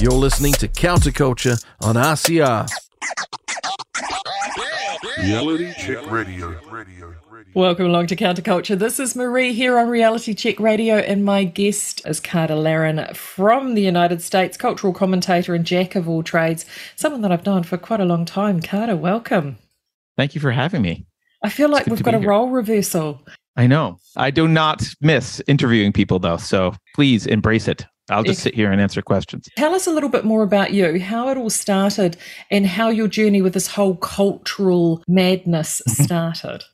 You're listening to Counterculture on RCR. Reality Check Radio. Radio. Welcome along to Counterculture. This is Marie here on Reality Check Radio, and my guest is Carter Laren from the United States, cultural commentator and jack of all trades, someone that I've known for quite a long time. Carter, welcome. Thank you for having me. I feel like we've got a here. role reversal. I know. I do not miss interviewing people, though. So please embrace it. I'll just sit here and answer questions. Tell us a little bit more about you, how it all started, and how your journey with this whole cultural madness started.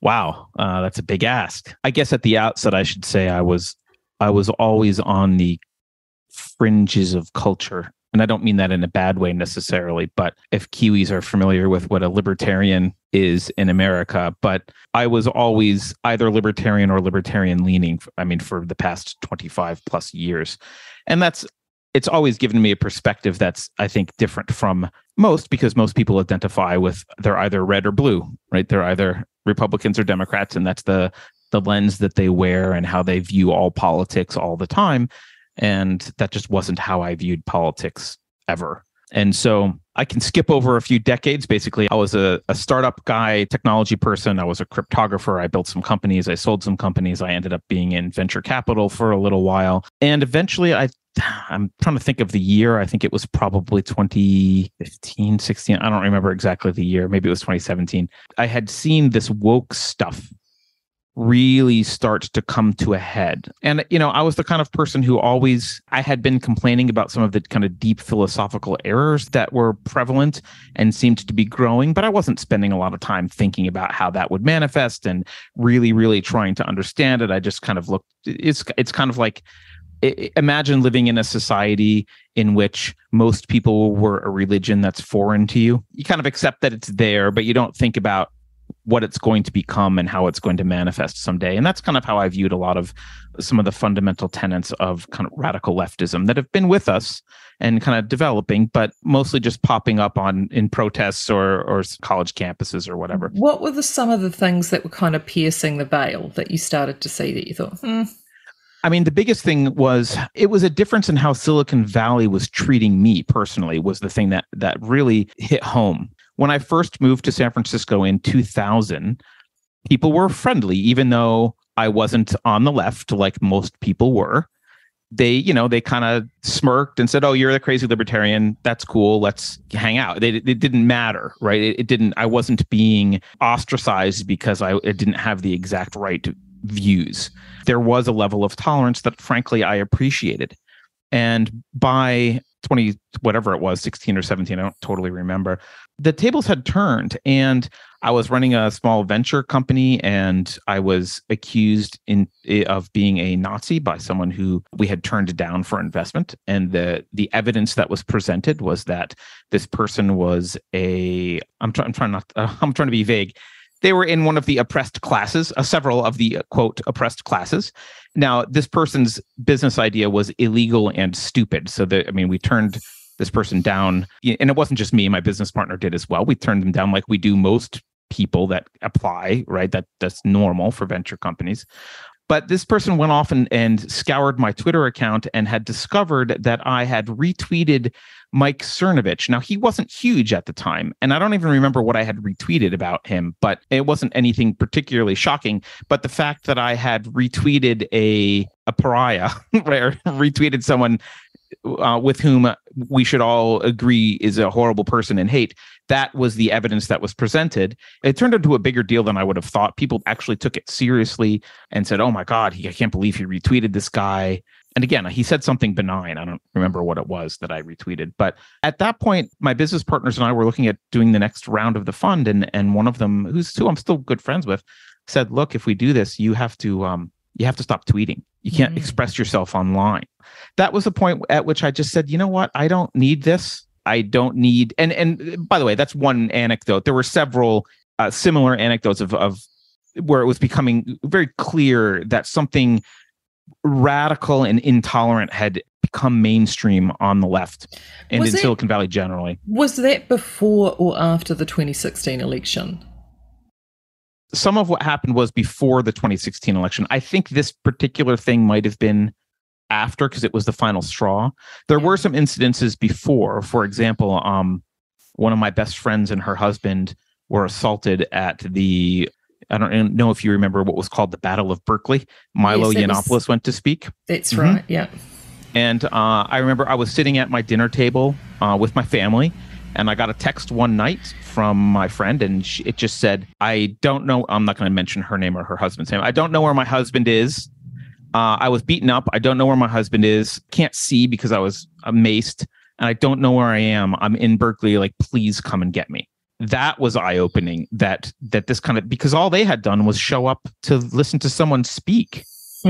Wow, uh, that's a big ask. I guess at the outset, I should say I was I was always on the fringes of culture, and I don't mean that in a bad way necessarily. But if Kiwis are familiar with what a libertarian is in America, but I was always either libertarian or libertarian leaning. I mean, for the past twenty five plus years, and that's it's always given me a perspective that's I think different from most because most people identify with they're either red or blue, right? They're either Republicans or Democrats, and that's the the lens that they wear and how they view all politics all the time. And that just wasn't how I viewed politics ever. And so I can skip over a few decades. Basically, I was a, a startup guy, technology person. I was a cryptographer. I built some companies. I sold some companies. I ended up being in venture capital for a little while. And eventually I I'm trying to think of the year. I think it was probably 2015, 16. I don't remember exactly the year. Maybe it was 2017. I had seen this woke stuff really starts to come to a head. And, you know, I was the kind of person who always, I had been complaining about some of the kind of deep philosophical errors that were prevalent and seemed to be growing, but I wasn't spending a lot of time thinking about how that would manifest and really, really trying to understand it. I just kind of looked, it's, it's kind of like, imagine living in a society in which most people were a religion that's foreign to you. You kind of accept that it's there, but you don't think about what it's going to become and how it's going to manifest someday. And that's kind of how I viewed a lot of some of the fundamental tenets of kind of radical leftism that have been with us and kind of developing, but mostly just popping up on in protests or or college campuses or whatever. What were the some of the things that were kind of piercing the veil that you started to see that you thought, hmm, I mean, the biggest thing was it was a difference in how Silicon Valley was treating me personally was the thing that that really hit home. When I first moved to San Francisco in 2000, people were friendly even though I wasn't on the left like most people were. They, you know, they kind of smirked and said, "Oh, you're the crazy libertarian. That's cool. Let's hang out." They, it didn't matter, right? It, it didn't. I wasn't being ostracized because I didn't have the exact right views. There was a level of tolerance that, frankly, I appreciated. And by 20, whatever it was, 16 or 17, I don't totally remember, the tables had turned. And I was running a small venture company and I was accused in of being a Nazi by someone who we had turned down for investment. And the the evidence that was presented was that this person was a I'm, try, I'm trying not uh, I'm trying to be vague they were in one of the oppressed classes, uh, several of the uh, quote oppressed classes. Now, this person's business idea was illegal and stupid. So that I mean, we turned this person down, and it wasn't just me; my business partner did as well. We turned them down like we do most people that apply, right? That that's normal for venture companies. But this person went off and, and scoured my Twitter account and had discovered that I had retweeted Mike Cernovich. Now, he wasn't huge at the time, and I don't even remember what I had retweeted about him, but it wasn't anything particularly shocking. But the fact that I had retweeted a, a pariah, or retweeted someone uh, with whom we should all agree is a horrible person and hate. That was the evidence that was presented. It turned into a bigger deal than I would have thought. People actually took it seriously and said, "Oh my God, he, I can't believe he retweeted this guy." And again, he said something benign. I don't remember what it was that I retweeted, but at that point, my business partners and I were looking at doing the next round of the fund, and and one of them, who's who I'm still good friends with, said, "Look, if we do this, you have to um, you have to stop tweeting. You can't mm-hmm. express yourself online." That was the point at which I just said, "You know what? I don't need this. I don't need." And and by the way, that's one anecdote. There were several uh, similar anecdotes of of where it was becoming very clear that something radical and intolerant had become mainstream on the left and was in Silicon Valley generally. Was that before or after the 2016 election? Some of what happened was before the 2016 election. I think this particular thing might have been after because it was the final straw. There were some incidences before. For example, um, one of my best friends and her husband were assaulted at the. I don't know if you remember what was called the Battle of Berkeley. Milo Yes, it was- Yiannopoulos went to speak. That's Mhm. right. Yeah. And uh, I remember I was sitting at my dinner table uh, with my family, and I got a text one night from my friend, and she, it just said, "I don't know. I'm not going to mention her name or her husband's name. I don't know where my husband is. Uh, I was beaten up. I don't know where my husband is. Can't see because I was maced, and I don't know where I am. I'm in Berkeley. Like, please come and get me." That was eye opening. That that this kind of because all they had done was show up to listen to someone speak.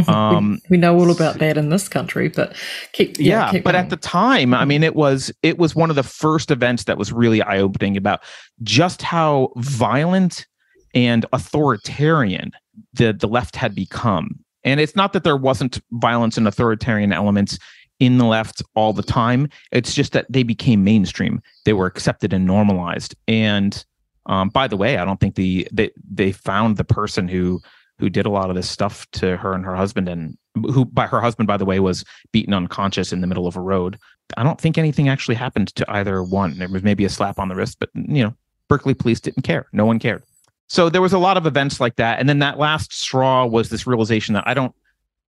Um, we know all about that in this country, but keep yeah, keep but going. at the time i mean it was it was one of the first events that was really eye-opening about just how violent and authoritarian the the left had become. And it's not that there wasn't violence and authoritarian elements in the left all the time. It's just that they became mainstream. They were accepted and normalized. And um, by the way i don't think the they they found the person who who did a lot of this stuff to her and her husband and who by her husband by the way was beaten unconscious in the middle of a road. I don't think anything actually happened to either one. There was maybe a slap on the wrist but you know berkeley police didn't care. No one cared. So there was a lot of events like that. And then that last straw was this realization that i don't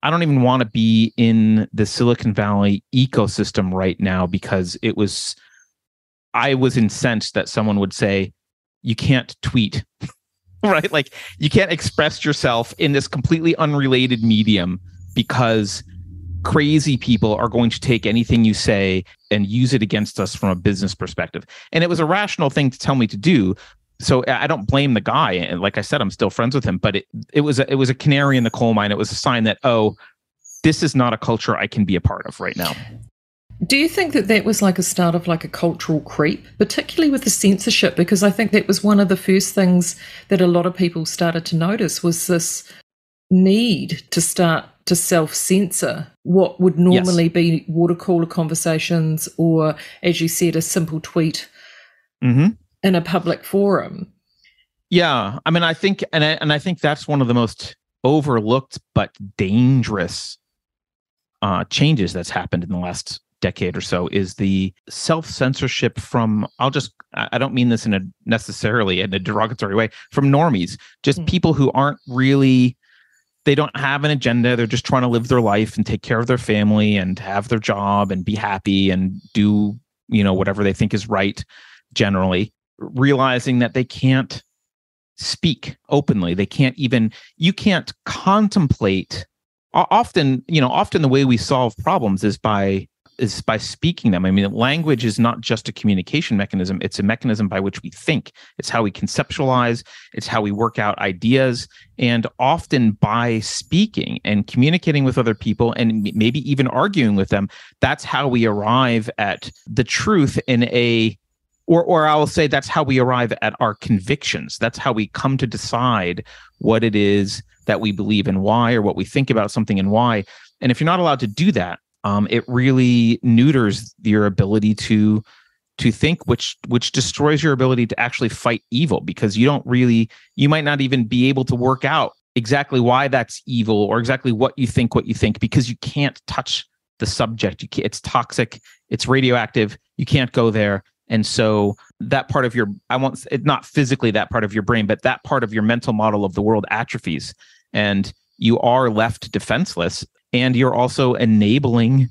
i don't even want to be in the silicon valley ecosystem right now because it was i was incensed that someone would say you can't tweet right like you can't express yourself in this completely unrelated medium because crazy people are going to take anything you say and use it against us from a business perspective. And it was a rational thing to tell me to do. So I don't blame the guy. And like I said, I'm still friends with him, but it, it was a, it was a canary in the coal mine. It was a sign that, oh, this is not a culture I can be a part of right now. Do you think that that was like a start of like a cultural creep, particularly with the censorship? Because I think that was one of the first things that a lot of people started to notice was this need to start to self censor what would normally be water cooler conversations or, as you said, a simple tweet Mm-hmm. in a public forum. Yeah, I mean, I think, and I, and I think that's one of the most overlooked but dangerous uh, changes that's happened in the last decade or so is the self censorship from. I'll just, I don't mean this in a necessarily in a derogatory way from normies, just Mm. people who aren't really. They don't have an agenda. They're just trying to live their life and take care of their family and have their job and be happy and do, you know, whatever they think is right generally, realizing that they can't speak openly they can't even you can't contemplate often you know often the way we solve problems is by is by speaking them i mean language is not just a communication mechanism it's a mechanism by which we think it's how we conceptualize it's how we work out ideas and often by speaking and communicating with other people and maybe even arguing with them that's how we arrive at the truth in a or or I will say that's how we arrive at our convictions. That's how we come to decide what it is that we believe and why, or what we think about something and why. And if you're not allowed to do that, um, it really neuters your ability to to think, which which destroys your ability to actually fight evil because you don't really, you might not even be able to work out exactly why that's evil or exactly what you think what you think because you can't touch the subject. You can't, it's toxic, it's radioactive. You can't go there. And so that part of your, I want it not physically that part of your brain, but that part of your mental model of the world atrophies. And you are left defenseless. And you're also enabling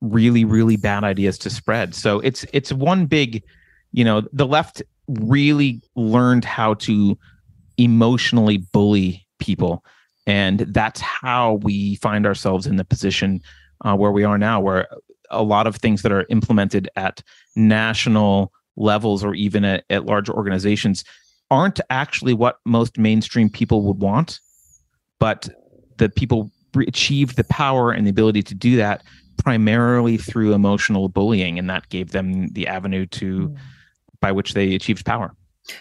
really, really bad ideas to spread. So it's it's one big, you know, the left really learned how to emotionally bully people. And that's how we find ourselves in the position uh, where we are now, where a lot of things that are implemented at national levels or even at, at large organizations aren't actually what most mainstream people would want but the people achieved the power and the ability to do that primarily through emotional bullying and that gave them the avenue to hmm. by which they achieved power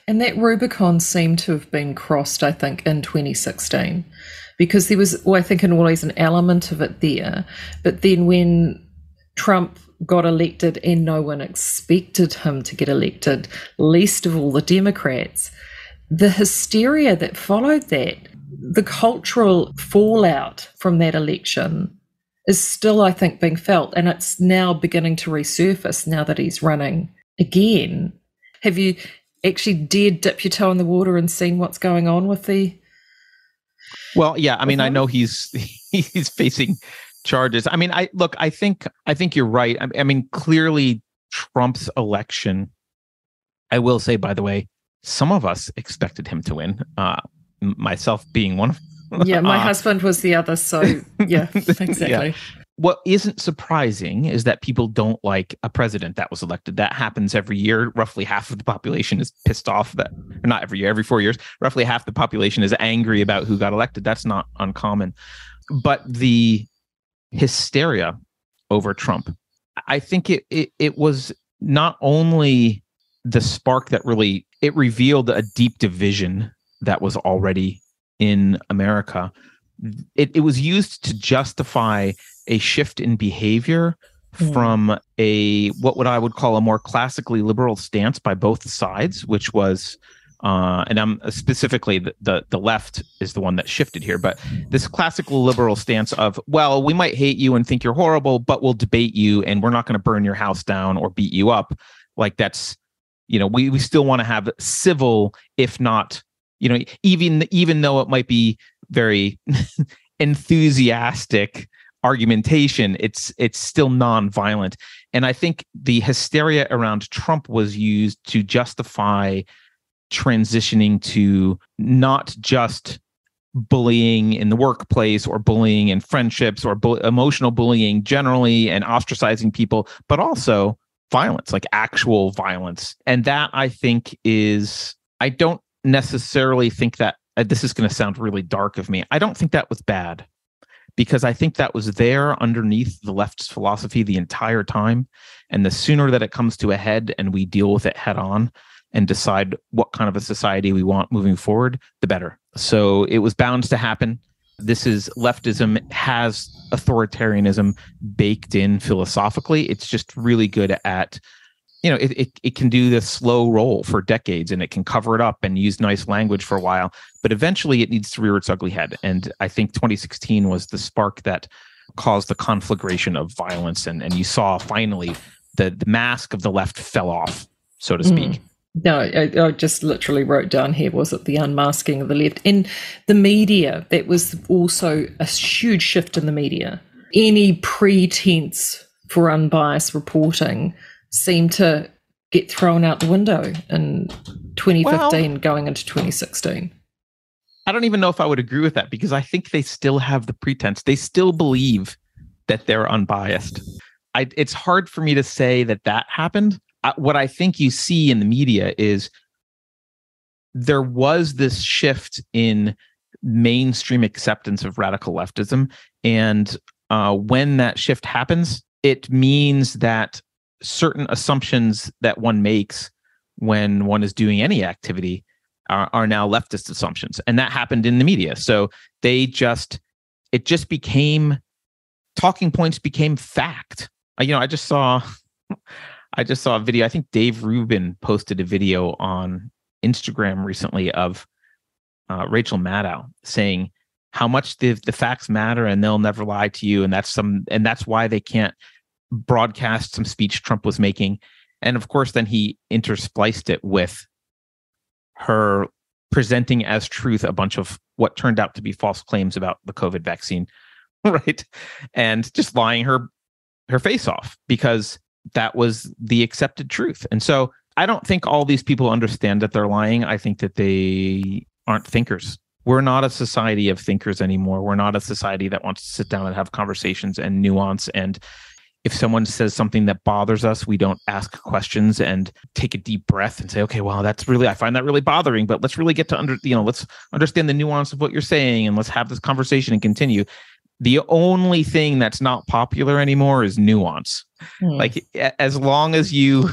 And that Rubicon seemed to have been crossed, I think, in 2016, because there was, well, I think, an always an element of it there. But then when Trump got elected and no one expected him to get elected, least of all the Democrats, the hysteria that followed that, the cultural fallout from that election is still, I think, being felt. And it's now beginning to resurface now that he's running again. Have you actually dared dip your toe in the water and seen what's going on with the well, yeah, I mean, I know he's he's facing charges. I mean, I look, I think I think you're right. I, I mean, clearly Trump's election. I will say, by the way, some of us expected him to win. Uh, myself being one of. Yeah, my Uh, husband was the other, so yeah, exactly. what isn't surprising is that people don't like a president that was elected. That happens every year. Roughly half of the population is pissed off that, or not every year, every four years, roughly half the population is angry about who got elected. That's not uncommon. But the hysteria over Trump, I think it it, it was not only the spark that really it revealed a deep division that was already in America. It, it was used to justify a shift in behavior Hmm. from a what would I would call a more classically liberal stance by both sides, which was uh, and I'm specifically the, the the left is the one that shifted here, but this classical liberal stance of well, we might hate you and think you're horrible, but we'll debate you and we're not going to burn your house down or beat you up. Like that's you know we we still want to have civil, if not you know even even though it might be very enthusiastic argumentation it's it's still non-violent. And i think the hysteria around trump was used to justify transitioning to not just bullying in the workplace or bullying in friendships or bu- emotional bullying generally and ostracizing people but also violence like actual violence. And that i think is i don't necessarily think that uh, this is going to sound really dark of me i don't think that was bad because I think that was there underneath the left's philosophy the entire time. And the sooner that it comes to a head and we deal with it head on and decide what kind of a society we want moving forward, the better. So it was bound to happen. This is leftism has authoritarianism baked in philosophically. It's just really good at, you know, it, it, it can do this slow roll for decades and it can cover it up and use nice language for a while but eventually it needs to rear its ugly head. And I think 2016 was the spark that caused the conflagration of violence. And, and you saw finally the, the mask of the left fell off, so to speak. Mm. No, I, I just literally wrote down here was it the unmasking of the left in the media? That was also a huge shift in the media. Any pretense for unbiased reporting seemed to get thrown out the window in 2015 going into 2016. I don't even know if I would agree with that because I think they still have the pretense. They still believe that they're unbiased. I, it's hard for me to say that that happened. I, what I think you see in the media is there was this shift in mainstream acceptance of radical leftism. And uh, when that shift happens, it means that certain assumptions that one makes when one is doing any activity are, are now leftist assumptions. And that happened in the media. So they just, it just became, talking points became fact. Uh, You know, I just saw, I just saw a video. I think Dave Rubin posted a video on Instagram recently of uh, Rachel Maddow saying how much the the facts matter and they'll never lie to you, and that's some and that's why they can't broadcast some speech Trump was making. And of course, then he interspliced it with her presenting as truth a bunch of what turned out to be false claims about the COVID vaccine, right? And just lying her her face off because that was the accepted truth. And so I don't think all these people understand that they're lying. I think that they aren't thinkers. We're not a society of thinkers anymore. We're not a society that wants to sit down and have conversations and nuance. And if someone says something that bothers us, we don't ask questions and take a deep breath and say, okay, well, that's really, I find that really bothering, but let's really get to under, you know, let's understand the nuance of what you're saying and let's have this conversation and continue. The only thing that's not popular anymore is nuance Hmm. like as long as you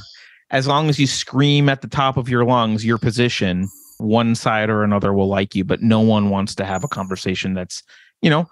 as long as you scream at the top of your lungs your position one side or another will like you but no one wants to have a conversation that's you know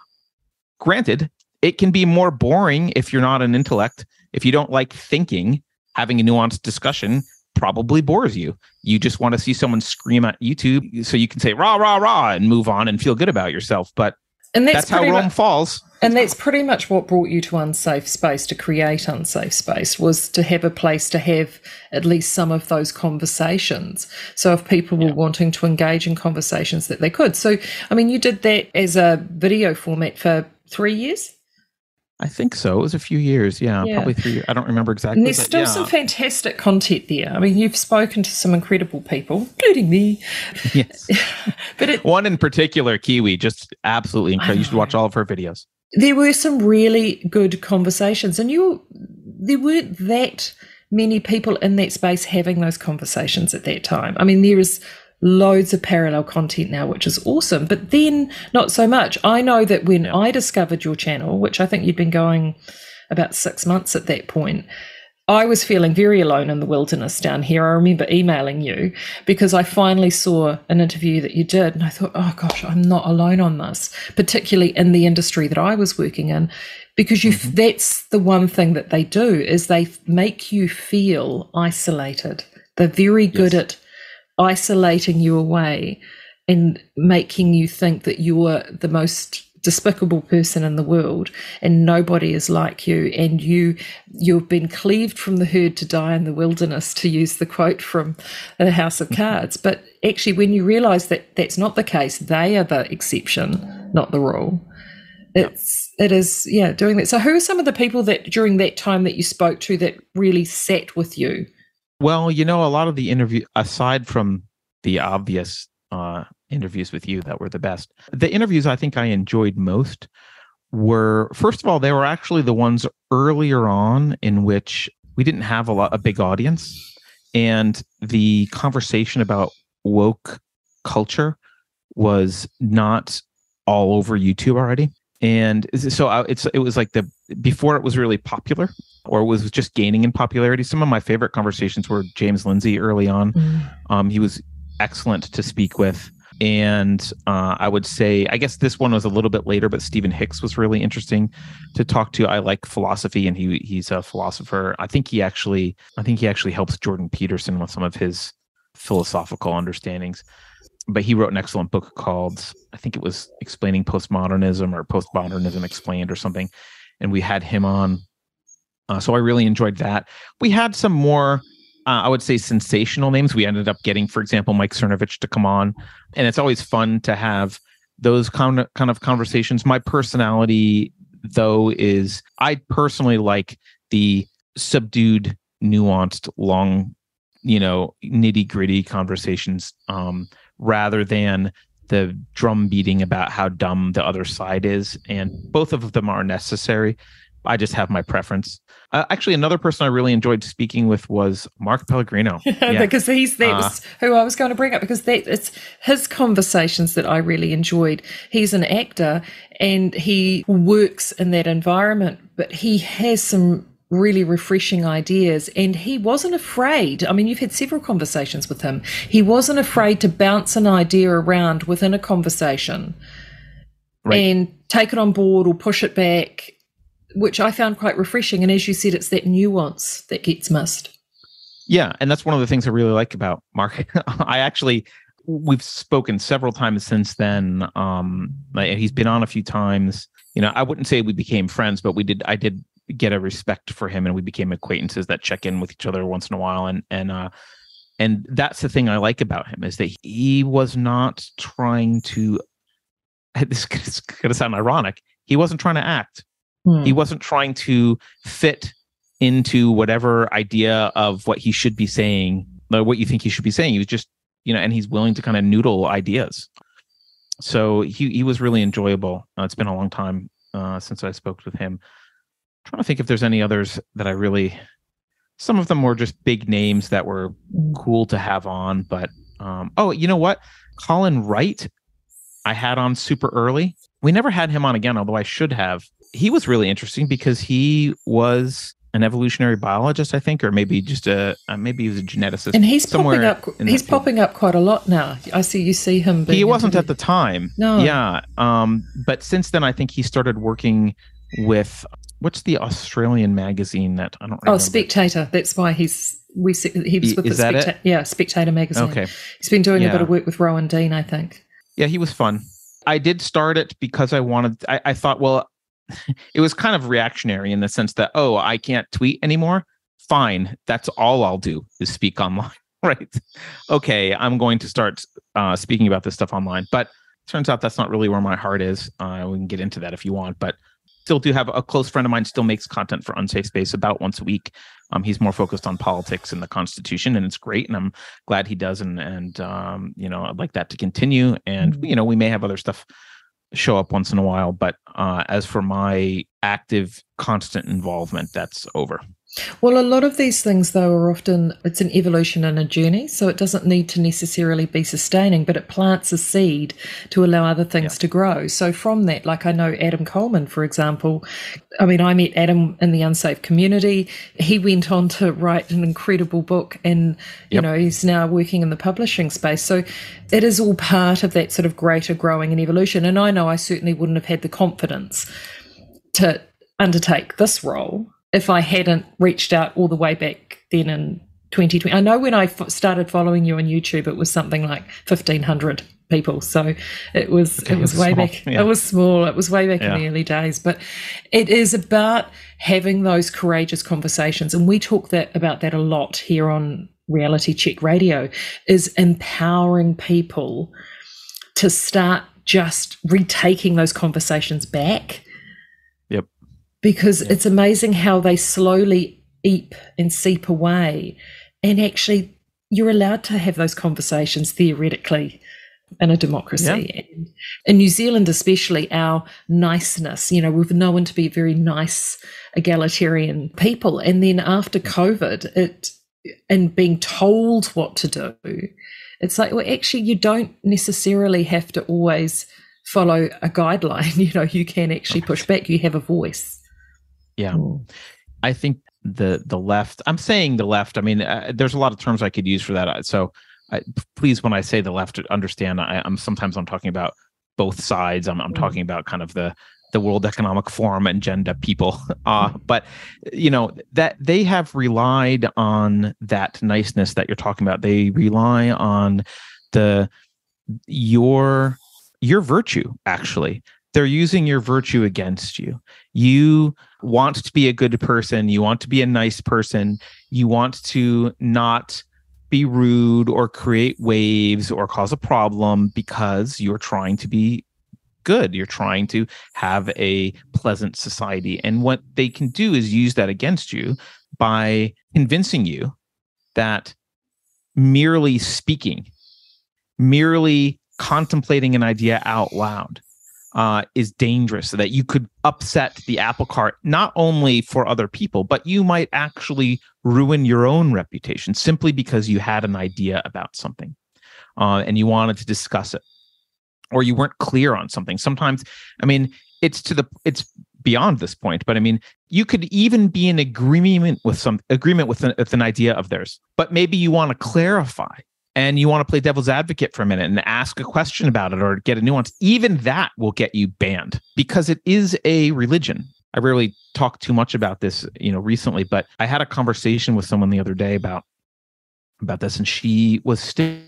granted it can be more boring if you're not an intellect if you don't like thinking having a nuanced discussion probably bores you you just want to see someone scream at youtube so you can say rah rah rah and move on and feel good about yourself but And that's, That's how Rome falls. and that's pretty much what brought you to Unsafe Space to create Unsafe Space was to have a place to have at least some of those conversations. So if people were wanting to engage in conversations that they could. So I mean you did that as a video format for three years? I think so. It was a few years. Yeah, Yeah. probably three. I don't remember exactly. And there's still yeah. some fantastic content there. I mean, you've spoken to some incredible people, including me. Yes. But it, One in particular, Kiwi, just absolutely incredible. You should watch all of her videos. there were some really good conversations, and you there weren't that many people in that space having those conversations at that time. I mean, there is loads of parallel content now, which is awesome, but then not so much. I know that when I discovered your channel, which I think you'd been going about six months at that point. I was feeling very alone in the wilderness down here. I remember emailing you because I finally saw an interview that you did, and I thought, oh gosh, I'm not alone on this, particularly in the industry that I was working in, because you mm-hmm. that's the one thing that they do is they make you feel isolated. They're very good at isolating you away and making you think that you're the most despicable person in the world and nobody is like you and you you've been cleaved from the herd to die in the wilderness to use the quote from the house of mm-hmm. cards. But actually when you realize that that's not the case they are the exception not the rule. It's it is yeah doing that. So who are some of the people that during that time that you spoke to that really sat with you Well, you know, a lot of the interview, aside from the obvious uh, interviews with you that were the best, the interviews I think I enjoyed most were, first of all, they were actually the ones earlier on in which we didn't have a lot, a big audience, and the conversation about woke culture was not all over YouTube already. And so I, it's it was like the before it was really popular or was just gaining in popularity. Some of my favorite conversations were James Lindsay early on. Um, he was excellent to speak with. And uh, I would say, I guess this one was a little bit later, but Stephen Hicks was really interesting to talk to. I like philosophy, and he he's a philosopher. I think he actually, I think he actually helps Jordan Peterson with some of his philosophical understandings. But he wrote an excellent book called, I think it was explaining postmodernism or postmodernism explained or something. And we had him on uh, so I really enjoyed that. We had some more, uh, I would say, sensational names. We ended up getting, for example, Mike Cernovich to come on, and it's always fun to have those kind of conversations. My personality, though, is I personally like the subdued, nuanced, long, you know, nitty gritty conversations, um, rather than the drum beating about how dumb the other side is. And both of them are necessary. I just have my preference. Uh, actually, another person I really enjoyed speaking with was Mark Pellegrino. Yeah. because he's that Uh, was who I was going to bring up because that it's his conversations that I really enjoyed. He's an actor and he works in that environment, but he has some really refreshing ideas and he wasn't afraid. I mean, you've had several conversations with him. He wasn't afraid to bounce an idea around within a conversation Right. and take it on board or push it back, which I found quite refreshing. And as you said, it's that nuance that gets missed. Yeah, and that's one of the things I really like about Mark. I actually we've spoken several times since then. Um, he's been on a few times. You know, I wouldn't say we became friends, but we did. I did get a respect for him, and we became acquaintances that check in with each other once in a while. And and uh, and that's the thing I like about him is that he was not trying to. This is going to sound ironic. He wasn't trying to act. Hmm. He wasn't trying to fit into whatever idea of what he should be saying, or what you think he should be saying. He was just, you know, and he's willing to kind of noodle ideas. So he he was really enjoyable. Uh, it's been a long time uh, since I spoke with him. Trying to think if there's any others that I really. Some of them were just big names that were cool to have on, but um, oh, you know what? Colin Wright, I had on super early. We never had him on again, although I should have. He was really interesting because he was an evolutionary biologist, I think, or maybe just a uh, maybe he was a geneticist. And he's popping up. He's field. popping up quite a lot now. I see. You see him. He wasn't at the time. No. Yeah. Um. But since then, I think he started working with what's the Australian magazine that I don't remember. Oh, Spectator. That's why he's. We he was with is the that it? Spectator. Yeah, Spectator magazine. Okay. He's been doing a bit of work with Rowan Dean, I think. Yeah, he was fun. I did start it because I wanted, I, I thought, well, it was kind of reactionary in the sense that, oh, I can't tweet anymore. Fine. That's all I'll do is speak online. right. Okay. I'm going to start uh, speaking about this stuff online. But turns out that's not really where my heart is. Uh, we can get into that if you want. But still do have a close friend of mine still makes content for unsafe space about once a week um, he's more focused on politics and the constitution and it's great and i'm glad he does and and um, you know i'd like that to continue and mm-hmm. you know we may have other stuff show up once in a while but uh, as for my active constant involvement that's over well, a lot of these things, though, are often it's an evolution and a journey, so it doesn't need to necessarily be sustaining, but it plants a seed to allow other things yeah. to grow. So from that, like I know Adam Coleman, for example, I mean, I met Adam in the unsafe community. He went on to write an incredible book, and you yep. know he's now working in the publishing space. So it is all part of that sort of greater growing and evolution. And I know I certainly wouldn't have had the confidence to undertake this role if I hadn't reached out all the way back then in 2020. I know when I f- started following you on YouTube, it was something like 1500 people. So it was okay, it was, way small. back. Yeah. It was small. It was way back yeah. in the early days. But it is about having those courageous conversations, and we talk that about that a lot here on Reality Check Radio. Is empowering people to start just retaking those conversations back because yeah. it's amazing how they slowly eep and seep away. And actually, you're allowed to have those conversations theoretically in a democracy. Yeah. And in New Zealand, especially, our niceness, you know, we've known to be very nice, egalitarian people. And then after COVID, it and being told what to do, it's like, well, actually, you don't necessarily have to always follow a guideline. You know, you can actually push back. You have a voice. Yeah. I think the the left, I'm saying the left, I mean, uh, there's a lot of terms I could use for that. So I, please, when I say the left, understand I, am sometimes I'm talking about both sides. I'm, I'm mm. talking about kind of the the World Economic Forum agenda people. Uh, but you know that they have relied on that niceness that you're talking about. They rely on the your your virtue actually they're using your virtue against you. You want to be a good person. You want to be a nice person. You want to not be rude or create waves or cause a problem because you're trying to be good. You're trying to have a pleasant society. And what they can do is use that against you by convincing you that merely speaking, merely contemplating an idea out loud, uh, is dangerous so that you could upset the apple cart not only for other people but you might actually ruin your own reputation simply because you had an idea about something uh, and you wanted to discuss it or you weren't clear on something. Sometimes i mean it's to the it's beyond this point but i mean you could even be in agreement with some agreement with an, with an idea of theirs but maybe you want to clarify and you want to play devil's advocate for a minute and ask a question about it or get a nuance, even that will get you banned because it is a religion. I rarely talk too much about this, you know, recently, but I had a conversation with someone the other day about about this, and she was still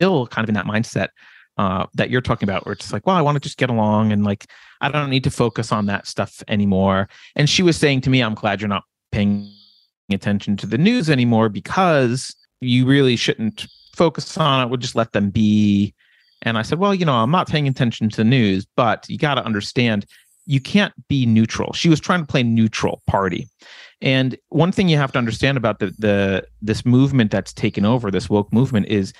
kind of in that mindset uh, that you're talking about, where it's like, well, I want to just get along and like I don't need to focus on that stuff anymore. And she was saying to me, I'm glad you're not paying attention to the news anymore because you really shouldn't focus on it. We'll just let them be. And I said, well, you know, I'm not paying attention to the news, but you got to understand you can't be neutral. She was trying to play neutral party. And one thing you have to understand about the the this movement that's taken over, this woke movement, is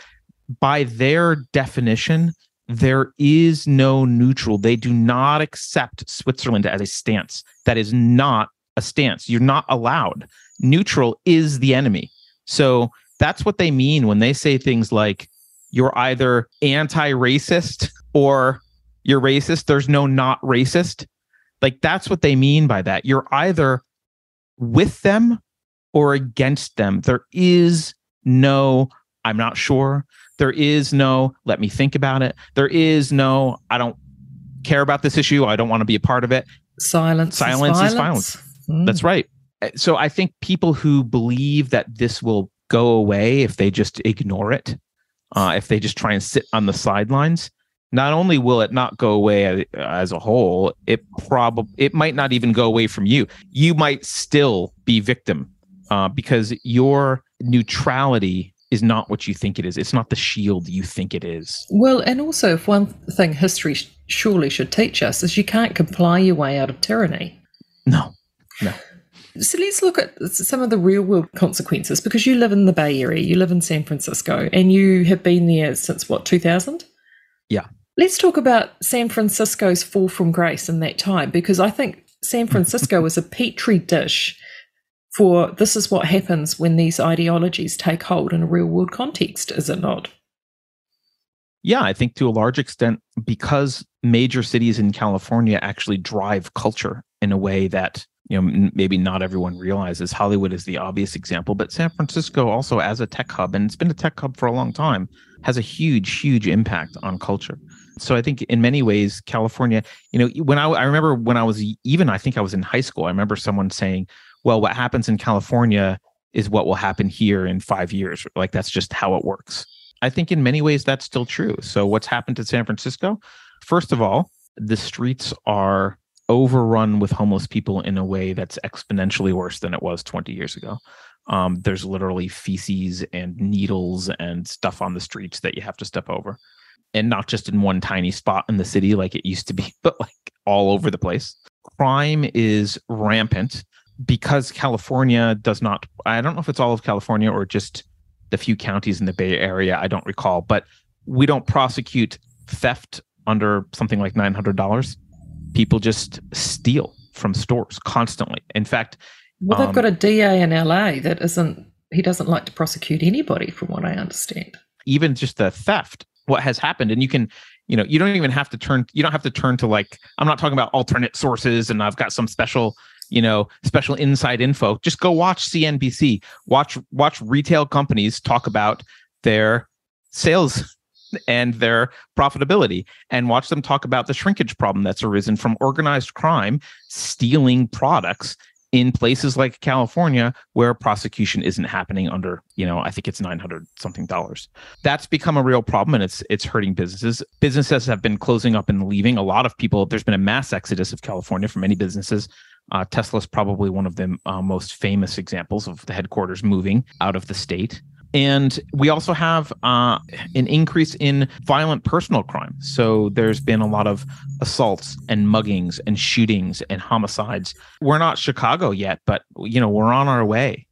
by their definition, there is no neutral. They do not accept Switzerland as a stance. That is not a stance. You're not allowed. Neutral is the enemy. So that's what they mean when they say things like you're either anti-racist or you're racist. There's no not racist. Like that's what they mean by that. You're either with them or against them. There is no, I'm not sure. There is no, let me think about it. There is no, I don't care about this issue. I don't want to be a part of it. Silence. Silence is violence. Is violence. Mm. That's right. So I think people who believe that this will go away if they just ignore it, uh, if they just try and sit on the sidelines, not only will it not go away as a whole, it probably it might not even go away from you. You might still be victim uh, because your neutrality is not what you think it is. It's not the shield you think it is. Well, and also, if one thing history surely should teach us is you can't comply your way out of tyranny. No, no. So let's look at some of the real world consequences because you live in the Bay Area, you live in San Francisco, and you have been there since what, 2000? Yeah. Let's talk about San Francisco's fall from grace in that time because I think San Francisco is a petri dish for this is what happens when these ideologies take hold in a real world context, is it not? Yeah, I think to a large extent, because major cities in California actually drive culture in a way that you know maybe not everyone realizes. Hollywood is the obvious example, but San Francisco also as a tech hub, and it's been a tech hub for a long time, has a huge, huge impact on culture. So I think in many ways, California, you know, when I, I remember when I was even, I think I was in high school, I remember someone saying, well, what happens in California is what will happen here in five years. Like that's just how it works. I think in many ways that's still true. So what's happened to San Francisco? First of all, the streets are overrun with homeless people in a way that's exponentially worse than it was 20 years ago. Um, there's literally feces and needles and stuff on the streets that you have to step over. And not just in one tiny spot in the city like it used to be, but like all over the place. Crime is rampant because California does not, I don't know if it's all of California or just the few counties in the Bay Area, I don't recall, but we don't prosecute theft under something like $900. People just steal from stores constantly. In fact, well, they've um, got a DA in LA that isn't, he doesn't like to prosecute anybody, from what I understand. Even just the theft, what has happened, and you can, you know, you don't even have to turn, you don't have to turn to like, I'm not talking about alternate sources and I've got some special you know special inside info just go watch cnbc watch watch retail companies talk about their sales and their profitability and watch them talk about the shrinkage problem that's arisen from organized crime stealing products in places like California where prosecution isn't happening under, you know, I think it's 900 something dollars. That's become a real problem and it's it's hurting businesses. Businesses have been closing up and leaving. A lot of people there's been a mass exodus of California from many businesses uh, Tesla is probably one of the uh, most famous examples of the headquarters moving out of the state. And we also have uh, an increase in violent personal crime. So there's been a lot of assaults and muggings and shootings and homicides. We're not Chicago yet, but you know we're on our way.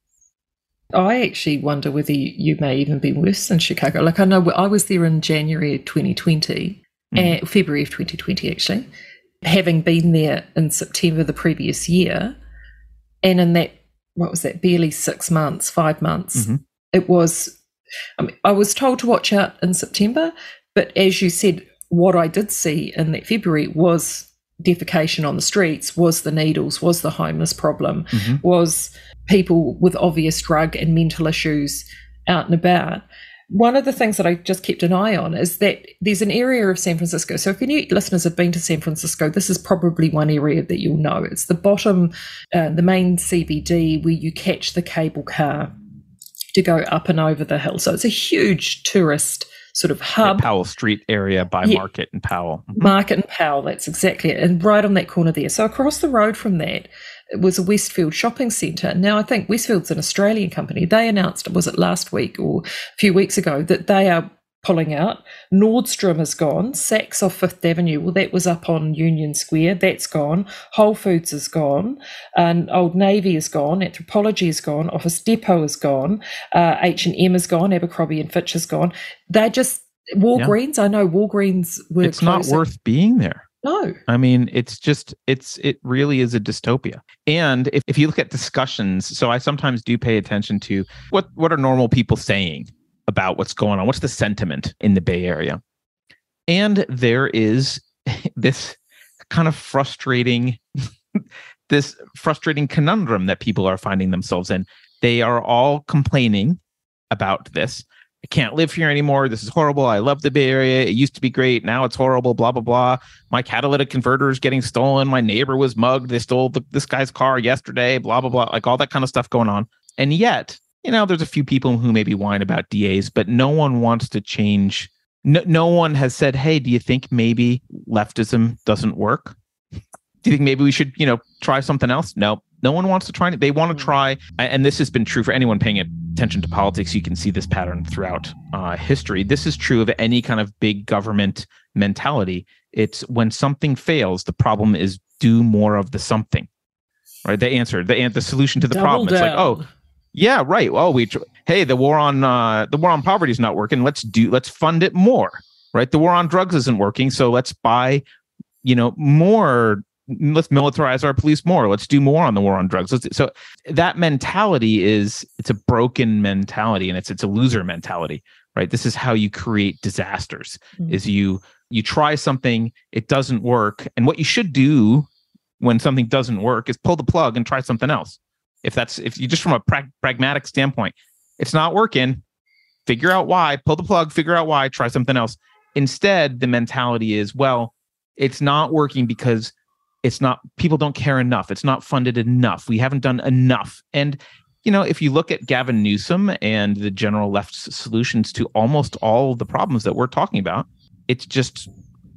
I actually wonder whether you may even be worse than Chicago. Like I know I was there in January 2020, mm. uh, February of 2020 actually, having been there in September the previous year, and in that, what was that, barely six months, five months, mm-hmm. It was, I, mean, I was told to watch out in September, but as you said, what I did see in that February was defecation on the streets, was the needles, was the homeless problem, mm-hmm. was people with obvious drug and mental issues out and about one of the things that I just kept an eye on is that there's an area of San Francisco. So if any listeners have been to San Francisco, this is probably one area that you'll know. It's the bottom, uh, the main CBD where you catch the cable car to go up and over the hill. So it's a huge tourist sort of hub. Yeah, Powell Street area by yeah. Market and Powell. Mm-hmm. Market and Powell, that's exactly it. And right on that corner there. So across the road from that, it was a Westfield shopping centre. Now, I think Westfield's an Australian company. They announced, was it last week or a few weeks ago, that they are pulling out. Nordstrom is gone. Saks off Fifth Avenue, well, that was up on Union Square. That's gone. Whole Foods is gone. And Old Navy is gone. Anthropologie is gone. Office Depot is gone. Uh, H&M is gone. Abercrombie and Fitch is gone. They're just Walgreens. Yeah. I know Walgreens were. It's closing. not worth being there. No. I mean, it's just, it's, it really is a dystopia. And if, if you look at discussions, so I sometimes do pay attention to what, what are normal people saying about what's going on? What's the sentiment in the Bay Area? And there is this kind of frustrating, this frustrating conundrum that people are finding themselves in. They are all complaining about this. I can't live here anymore. This is horrible. I love the Bay Area. It used to be great. Now it's horrible. Blah blah blah. My catalytic converter is getting stolen. My neighbor was mugged. They stole the, this guy's car yesterday. Blah blah blah. Like all that kind of stuff going on. And yet, you know, there's a few people who maybe whine about DAs, but no one wants to change no, no one has said, "Hey, do you think maybe leftism doesn't work? Do you think maybe we should, you know, try something else?" No, no one wants to try. They want to try, and this has been true for anyone paying attention to politics. You can see this pattern throughout uh, history. This is true of any kind of big government mentality. It's when something fails, the problem is do more of the something. Right? The answer, the the solution to the Double problem. It's like, oh, yeah, right. Well, we hey, the war on uh, the war on poverty is not working. Let's do let's fund it more. Right. The war on drugs isn't working, so let's buy, you know, more. Let's militarize our police more. Let's do more on the war on drugs. Let's, so that mentality is it's a broken mentality and it's it's a loser mentality. Right. This is how you create disasters. Mm. Is you you try something, it doesn't work, and what you should do when something doesn't work is pull the plug and try something else if that's if you just from a prag- pragmatic standpoint it's not working figure out why pull the plug figure out why try something else. Instead the mentality is well it's not working because it's not people don't care enough. It's not funded enough. We haven't done enough. And you know if you look at gavin newsom and the general left's solutions to almost all the problems that we're talking about it's just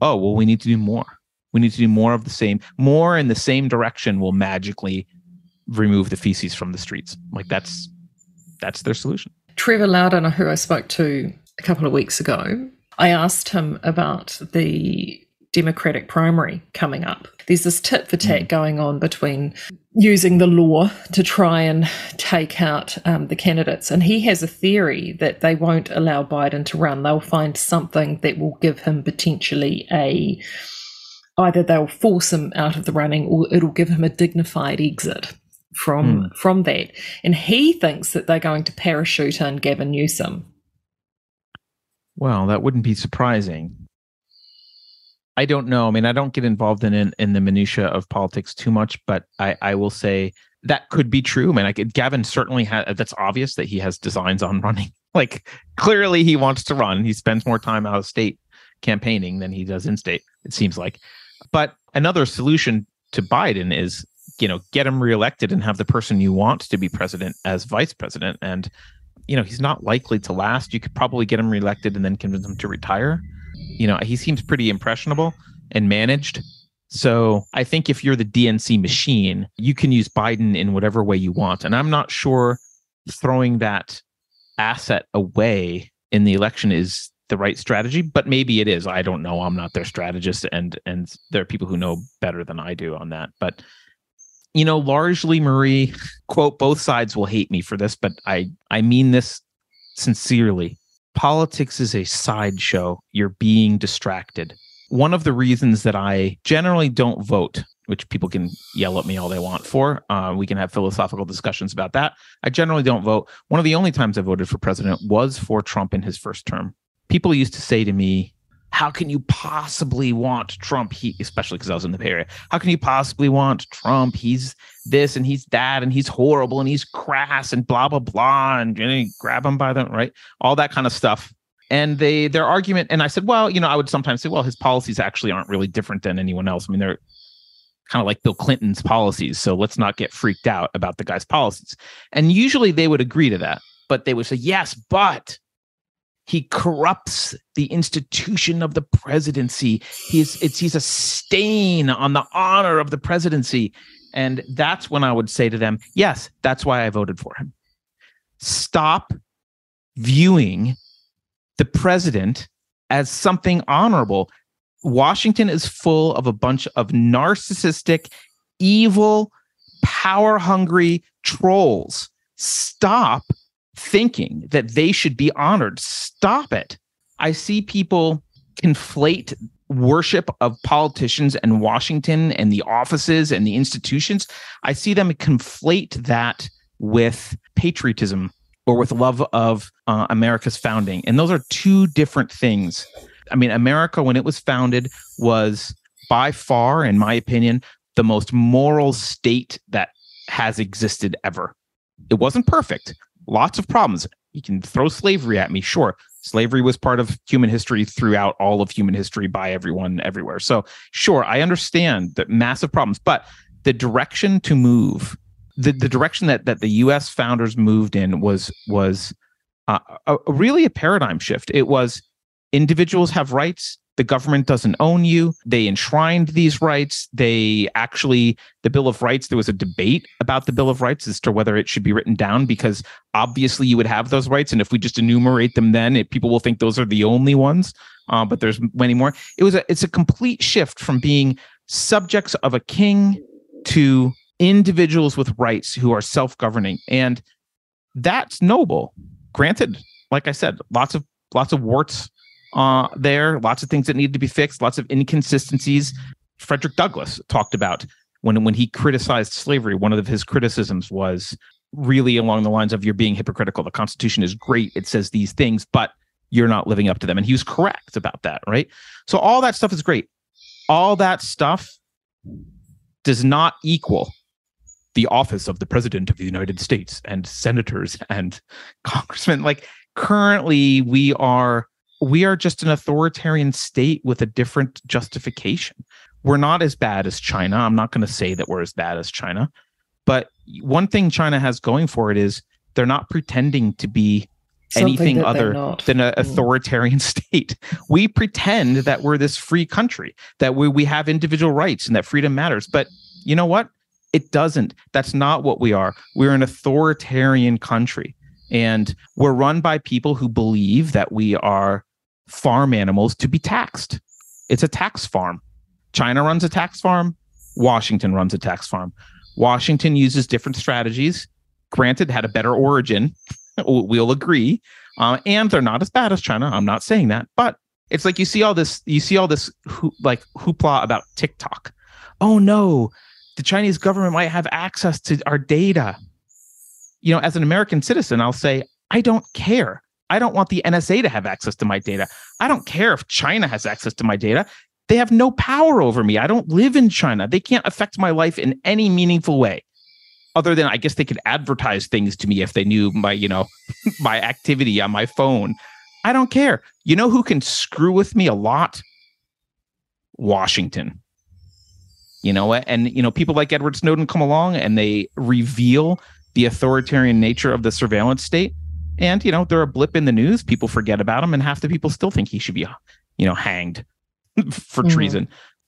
oh well we need to do more. We need to do more of the same more in the same direction will magically remove the feces from the streets like that's that's their solution Trevor Loudon, who I spoke to a couple of weeks ago, I asked him about the Democratic primary coming up. There's this tit for tat going on between using the law to try and take out um, the candidates. And he has a theory that they won't allow Biden to run. They'll find something that will give him potentially a either they'll force him out of the running or it'll give him a dignified exit from hmm. from that. And he thinks that they're going to parachute in Gavin Newsom. Well, that wouldn't be surprising. I don't know. I mean, I don't get involved in in, in the minutia of politics too much, but I, I will say that could be true. I mean, I could, Gavin certainly has. That's obvious that he has designs on running. Like clearly, he wants to run. He spends more time out of state campaigning than he does in state. It seems like. But another solution to Biden is, you know, get him reelected and have the person you want to be president as vice president. And you know, he's not likely to last. You could probably get him reelected and then convince him to retire. You know, he seems pretty impressionable and managed. So I think if you're the DNC machine, you can use Biden in whatever way you want. And I'm not sure throwing that asset away in the election is the right strategy, but maybe it is. I don't know. I'm not their strategist, and and there are people who know better than I do on that. But you know, largely Marie, quote, both sides will hate me for this, but I I mean this sincerely. Politics is a sideshow. You're being distracted. One of the reasons that I generally don't vote, which people can yell at me all they want for, uh, we can have philosophical discussions about that. I generally don't vote. One of the only times I voted for president was for Trump in his first term. People used to say to me, how can you possibly want Trump? He, especially because I was in the Bay Area. How can you possibly want Trump? He's this and he's that and he's horrible and he's crass and blah blah blah and you know, grab him by the right, all that kind of stuff. And they their argument, and I said, well, you know, I would sometimes say, well, his policies actually aren't really different than anyone else. I mean, they're kind of like Bill Clinton's policies, so let's not get freaked out about the guy's policies. And usually they would agree to that, but they would say, yes, but he corrupts the institution of the presidency. He's it's he's a stain on the honor of the presidency. And that's when I would say to them, yes, that's why I voted for him. Stop viewing the president as something honorable. Washington is full of a bunch of narcissistic, evil, power hungry trolls. Stop thinking that they should be honored. Stop it. I see people conflate worship of politicians and Washington and the offices and the institutions. I see them conflate that with patriotism or with love of uh, America's founding. And those are two different things. I mean, America, when it was founded, was by far, in my opinion, the most moral state that has existed ever. It wasn't perfect, lots of problems. You can throw slavery at me, sure. Slavery was part of human history throughout all of human history by everyone everywhere. So, sure, I understand the massive problems, but the direction to move, the, the direction that that the U.S. founders moved in was was uh, a, a really a paradigm shift. It was individuals have rights. The government doesn't own you. They enshrined these rights. They actually, the Bill of Rights, there was a debate about the Bill of Rights as to whether it should be written down because obviously you would have those rights. And if we just enumerate them, then it, people will think those are the only ones. Uh, but there's many more. It was a, it's a complete shift from being subjects of a king to individuals with rights who are self-governing. And that's noble. Granted, like I said, lots of lots of warts uh, there, lots of things that need to be fixed, lots of inconsistencies. Frederick Douglass talked about when when he criticized slavery. One of his criticisms was really along the lines of you're being hypocritical. The Constitution is great; it says these things, but you're not living up to them. And he was correct about that, right? So all that stuff is great. All that stuff does not equal the office of the president of the United States and senators and congressmen. Like currently we are we are just an authoritarian state with a different justification. We're not as bad as China. I'm not going to say that we're as bad as China, but one thing China has going for it is they're not pretending to be Something anything other than an Mm. authoritarian state. We pretend that we're this free country, that we, we have individual rights and that freedom matters. But you know what? It doesn't. That's not what we are. We're an authoritarian country. And we're run by people who believe that we are farm animals to be taxed. It's a tax farm. China runs a tax farm. Washington runs a tax farm. Washington uses different strategies. Granted, had a better origin. We'll agree. Uh, and they're not as bad as China. I'm not saying that, but it's like you see all this. You see all this hoo- like hoopla about TikTok. Oh no, the Chinese government might have access to our data. You know, as an American citizen, I'll say I don't care. I don't want the NSA to have access to my data. I don't care if China has access to my data. They have no power over me. I don't live in China. They can't affect my life in any meaningful way. Other than I guess they could advertise things to me if they knew my, you know, my activity on my phone. I don't care. You know who can screw with me a lot? Washington. You know? And you know, people like Edward Snowden come along and they reveal the authoritarian nature of the surveillance state. And you know, they're a blip in the news. People forget about him, and half the people still think he should be, you know, hanged for Mhm. treason.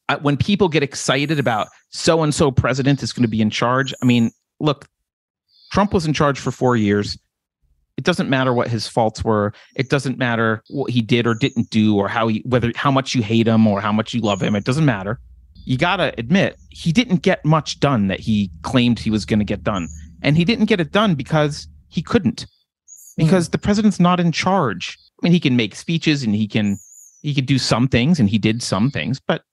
Uh, when people get excited about so and so president is going to be in charge, I mean, look, Trump was in charge for four years. It doesn't matter what his faults were. It doesn't matter what he did or didn't do, or how he, whether how much you hate him or how much you love him. It doesn't matter. You gotta admit he didn't get much done that he claimed he was going to get done, and he didn't get it done because he couldn't, because hmm. the president's not in charge. I mean, he can make speeches and he can he could do some things, and he did some things, but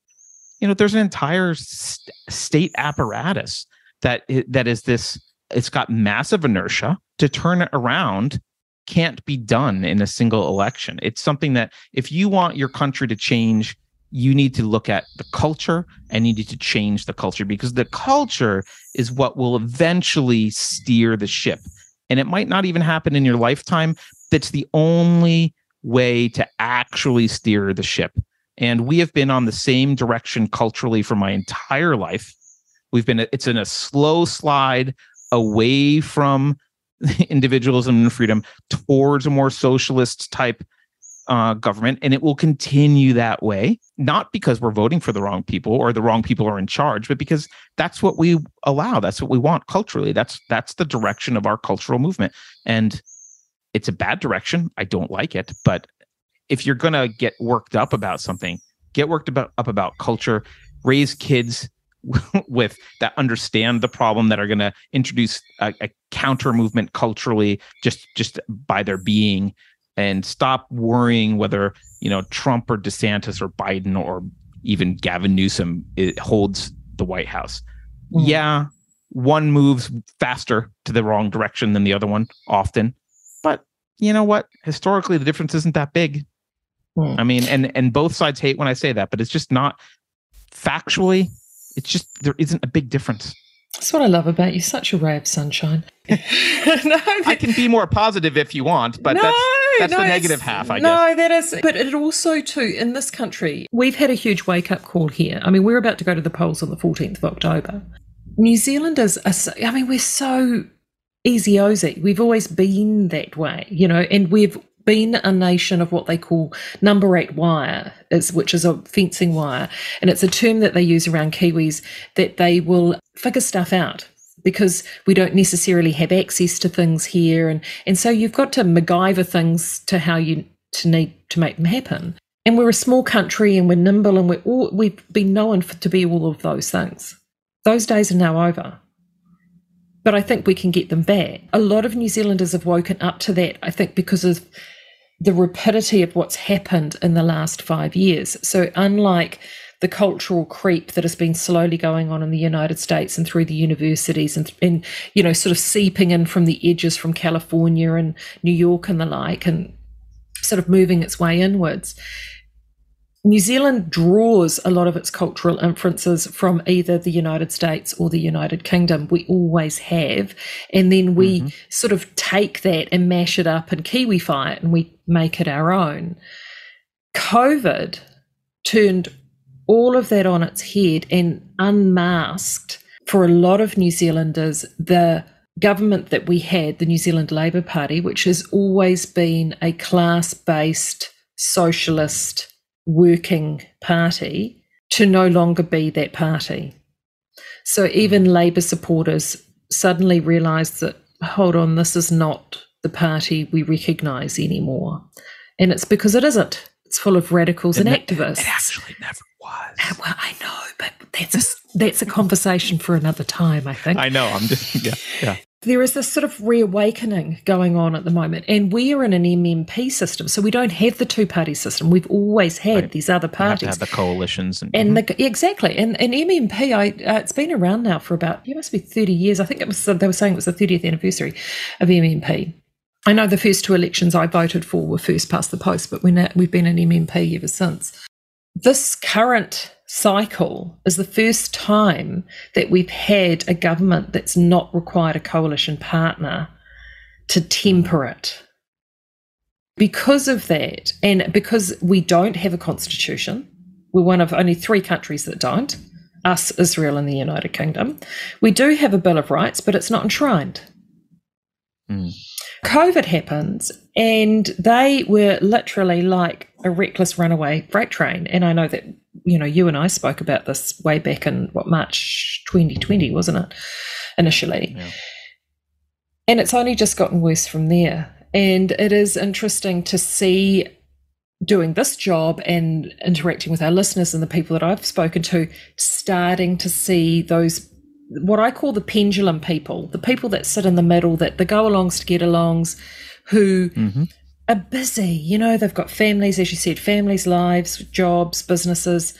you know, there's an entire st- state apparatus that that is this. It's got massive inertia to turn it around. Can't be done in a single election. It's something that if you want your country to change, you need to look at the culture and you need to change the culture because the culture is what will eventually steer the ship. And it might not even happen in your lifetime. That's the only way to actually steer the ship. And we have been on the same direction culturally for my entire life. We've been, it's in a slow slide away from individualism and freedom towards a more socialist type uh, government, and it will continue that way. Not because we're voting for the wrong people or the wrong people are in charge, but because that's what we allow. That's what we want culturally. That's that's the direction of our cultural movement, and it's a bad direction. I don't like it, but if you're gonna get worked up about something, get worked about up about culture. Raise kids with that understand the problem that are going to introduce a, a counter movement culturally just just by their being and stop worrying whether you know Trump or DeSantis or Biden or even Gavin Newsom it holds the White House. Mm. Yeah, one moves faster to the wrong direction than the other one often, but you know what? Historically, the difference isn't that big. Mm. I mean, and and both sides hate when I say that, but it's just not factually. It's just there isn't a big difference. That's what I love about you. Such a ray of sunshine. no, I can be more positive if you want, but no, that's no, the negative half, I no, guess. No, that is. But it also, too, in this country, we've had a huge wake up call here. I mean, we're about to go to the polls on the 14th of October. New Zealanders are, so, I mean, we're so easy ozy. We've always been that way, you know, and we've been a nation of what they call number eight wire, is, which is a fencing wire. And it's a term that they use around Kiwis that they will figure stuff out because we don't necessarily have access to things here. And, and so you've got to MacGyver things to how you to need to make them happen. And we're a small country and we're nimble and we're all, we've been known for, to be all of those things. Those days are now over but I think we can get them back. A lot of New Zealanders have woken up to that, I think, because of the rapidity of what's happened in the last five years. So, unlike the cultural creep that has been slowly going on in the United States and through the universities and, and you know, sort of seeping in from the edges from California and New York and the like, and sort of moving its way inwards. New Zealand draws a lot of its cultural inferences from either the United States or the United Kingdom. We always have. And then we mm-hmm. sort of take that and mash it up and Kiwify it and we make it our own. COVID turned all of that on its head and unmasked for a lot of New Zealanders the government that we had, the New Zealand Labour Party, which has always been a class based socialist working party to no longer be that party. So even Labour supporters suddenly realised that, hold on, this is not the party we recognise anymore. And it's because it isn't. It's full of radicals and, and activists. It actually never was. Uh, well, I know, but that's a, that's a conversation for another time, I think. I know. I'm just, yeah, yeah there is this sort of reawakening going on at the moment, and we are in an MMP system, so we don't have the two-party system. We've always had right. these other parties, have the coalitions, and, and mm-hmm. the, exactly, and and MMP, I, uh, it's been around now for about it must be thirty years. I think it was they were saying it was the thirtieth anniversary of MMP. I know the first two elections I voted for were first past the post, but we're we've been an MMP ever since. This current cycle is the first time that we've had a government that's not required a coalition partner to temper it. Because of that, and because we don't have a constitution, we're one of only three countries that don't us, Israel, and the United Kingdom. We do have a Bill of Rights, but it's not enshrined. Mm. COVID happens, and they were literally like a reckless runaway freight train. And I know that you know, you and I spoke about this way back in what March 2020, wasn't it? Initially. Yeah. And it's only just gotten worse from there. And it is interesting to see doing this job and interacting with our listeners and the people that I've spoken to, starting to see those what I call the pendulum people, the people that sit in the middle, that the go alongs to get alongs, who mm-hmm are busy. You know, they've got families, as you said, families, lives, jobs, businesses.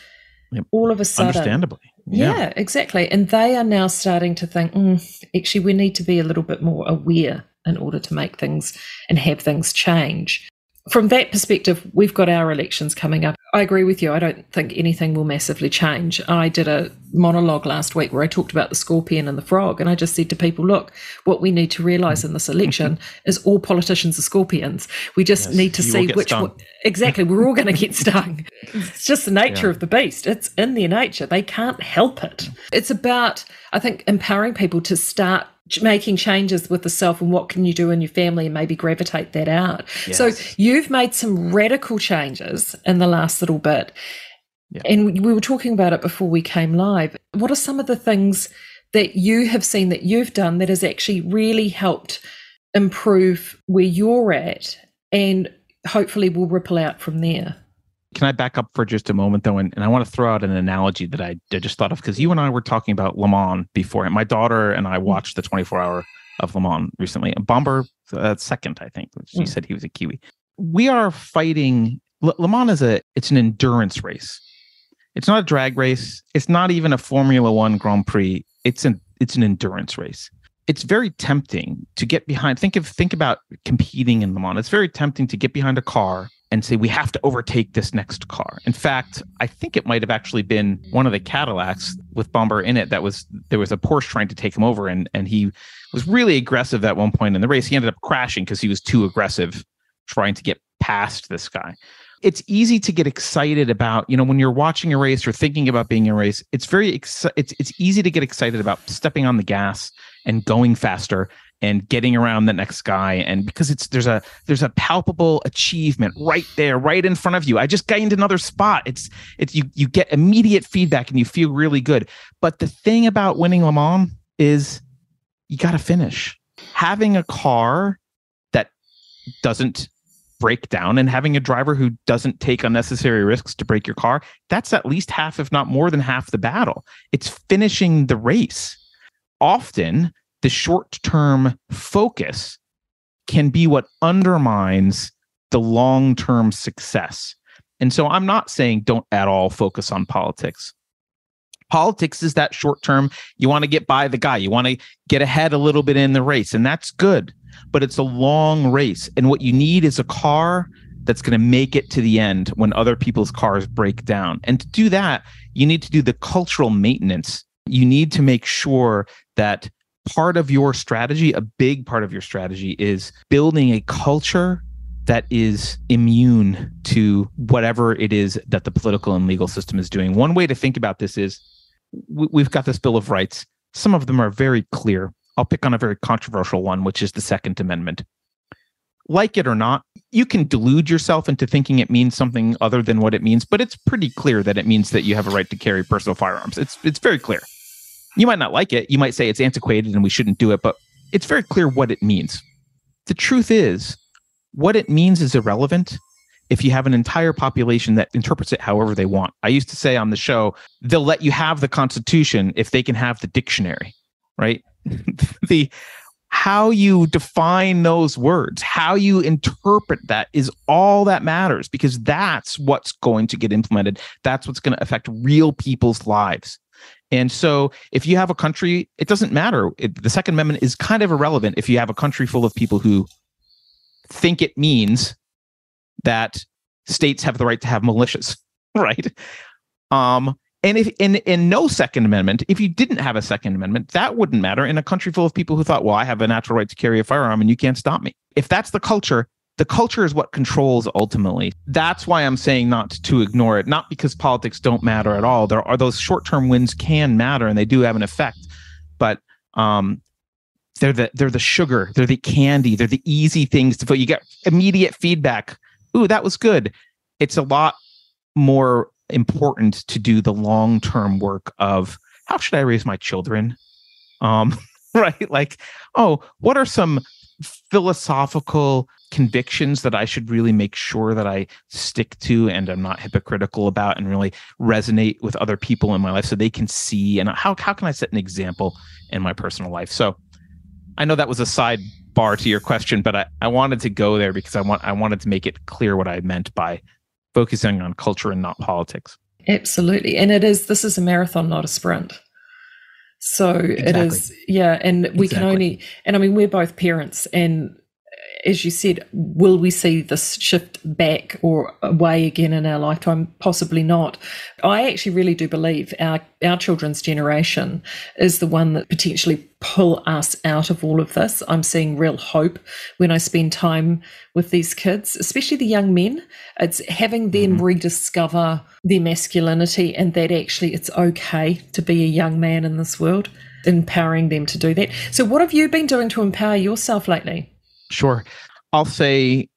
Yep. All of a sudden, understandably. Yeah. yeah. exactly. And they are now starting to think, mm, actually, we need to be a little bit more aware in order to make things and have things change from that perspective, we've got our elections coming up. I agree with you. I don't think anything will massively change. I did a monologue last week where I talked about the scorpion and the frog, and I just said to people, look, what we need to realize in this election is all politicians are scorpions. We just yes, need to see which one. Exactly. We're all going to get stung. It's just the nature yeah. of the beast. It's in their nature. They can't help it. It's about, I think, empowering people to start making changes with the self and what can you do in your family and maybe gravitate that out. Yes. So you've made some radical changes in the last little bit. Yeah. And we were talking about it before we came live. What are some of the things that you have seen that you've done that has actually really helped improve where you're at and hopefully will ripple out from there? Can I back up for just a moment though? And, and I want to throw out an analogy that I, I just thought of because you and I were talking about Le Mans before. And my daughter and I mm. watched the 24 hour of Le Mans recently. Bamber uh, second, I think. She mm. said he was a Kiwi. We are fighting. Le, Le Mans is a it's an endurance race. It's not a drag race. It's not even a Formula One Grand Prix. It's an it's an endurance race. It's very tempting to get behind. Think of think about competing in Le Mans. It's very tempting to get behind a car and say we have to overtake this next car. In fact, I think it might have actually been one of the Cadillacs with Bamber in it that was there was a Porsche trying to take him over and and he was really aggressive at one point in the race. He ended up crashing because he was too aggressive trying to get past this guy. It's easy to get excited about, you know, when you're watching a race or thinking about being in a race, it's very exci- it's it's easy to get excited about stepping on the gas and going faster and getting around the next guy. And because it's there's a there's a palpable achievement right there right in front of you. I just gained another spot. It's it's you you get immediate feedback and you feel really good. But the thing about winning le mans is you got to finish. Having a car that doesn't break down and having a driver who doesn't take unnecessary risks to break your car that's at least half if not more than half the battle. It's finishing the race. Often the short term focus can be what undermines the long term success. And so I'm not saying don't at all focus on politics. Politics is that short term. You want to get by the guy, you want to get ahead a little bit in the race, and that's good. But it's a long race. And what you need is a car that's going to make it to the end when other people's cars break down. And to do that, you need to do the cultural maintenance. You need to make sure that part of your strategy, a big part of your strategy is building a culture that is immune to whatever it is that the political and legal system is doing. One way to think about this is we've got this Bill of Rights. Some of them are very clear. I'll pick on a very controversial one, which is the Second Amendment. Like it or not, you can delude yourself into thinking it means something other than what it means, but it's pretty clear that it means that you have a right to carry personal firearms. It's it's very clear. You might not like it. You might say it's antiquated and we shouldn't do it, but it's very clear what it means. The truth is, what it means is irrelevant if you have an entire population that interprets it however they want. I used to say on the show, they'll let you have the Constitution if they can have the dictionary, right? the how you define those words, how you interpret that is all that matters because that's what's going to get implemented. That's what's going to affect real people's lives. And so, if you have a country, it doesn't matter. It, the Second Amendment is kind of irrelevant if you have a country full of people who think it means that states have the right to have militias, right? Um, and if in in no Second Amendment, if you didn't have a Second Amendment, that wouldn't matter in a country full of people who thought, well, I have a natural right to carry a firearm and you can't stop me. If that's the culture, the culture is what controls ultimately. That's why I'm saying not to ignore it, not because politics don't matter at all. There are those short term wins can matter and they do have an effect, but um, they're the they're the sugar, they're the candy, they're the easy things to put. You get immediate feedback. Ooh, that was good. It's a lot more important to do the long term work of how should I raise my children? Um, right? Like, oh, what are some philosophical convictions that I should really make sure that I stick to and I'm not hypocritical about and really resonate with other people in my life so they can see and how how can I set an example in my personal life. So I know that was a sidebar to your question, but I, I wanted to go there because I want I wanted to make it clear what I meant by focusing on culture and not politics. Absolutely. And it is this is a marathon, not a sprint. So exactly. it is, yeah. And we exactly. can only, and I mean, we're both parents, and as you said, will we see this shift back or away again in our lifetime? Possibly not. I actually really do believe our, our children's generation is the one that potentially pull us out of all of this. I'm seeing real hope when I spend time with these kids, especially the young men. It's having them mm-hmm. rediscover their masculinity and that actually it's okay to be a young man in this world, empowering them to do that. So, what have you been doing to empower yourself lately? Sure. I'll say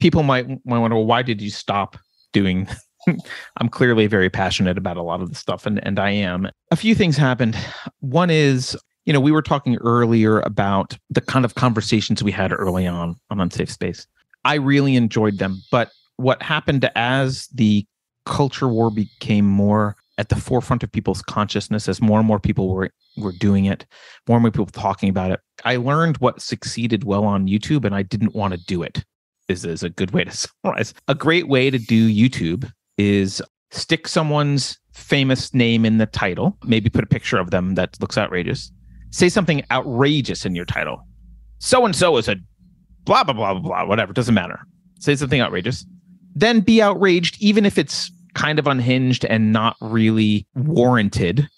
people might, might wonder, well, why did you stop doing? I'm clearly very passionate about a lot of the stuff, and, and I am. A few things happened. One is, you know, we were talking earlier about the kind of conversations we had early on on Unsafe Space. I really enjoyed them, but what happened as the culture war became more at the forefront of people's consciousness as more and more people were were doing it, more and more people talking about it. I learned what succeeded well on YouTube, and I didn't want to do it. Is is a good way to summarize. A great way to do YouTube is stick someone's famous name in the title, maybe put a picture of them that looks outrageous. Say something outrageous in your title. So and so is a blah blah blah blah blah. Whatever doesn't matter. Say something outrageous. Then be outraged, even if it's kind of unhinged and not really warranted.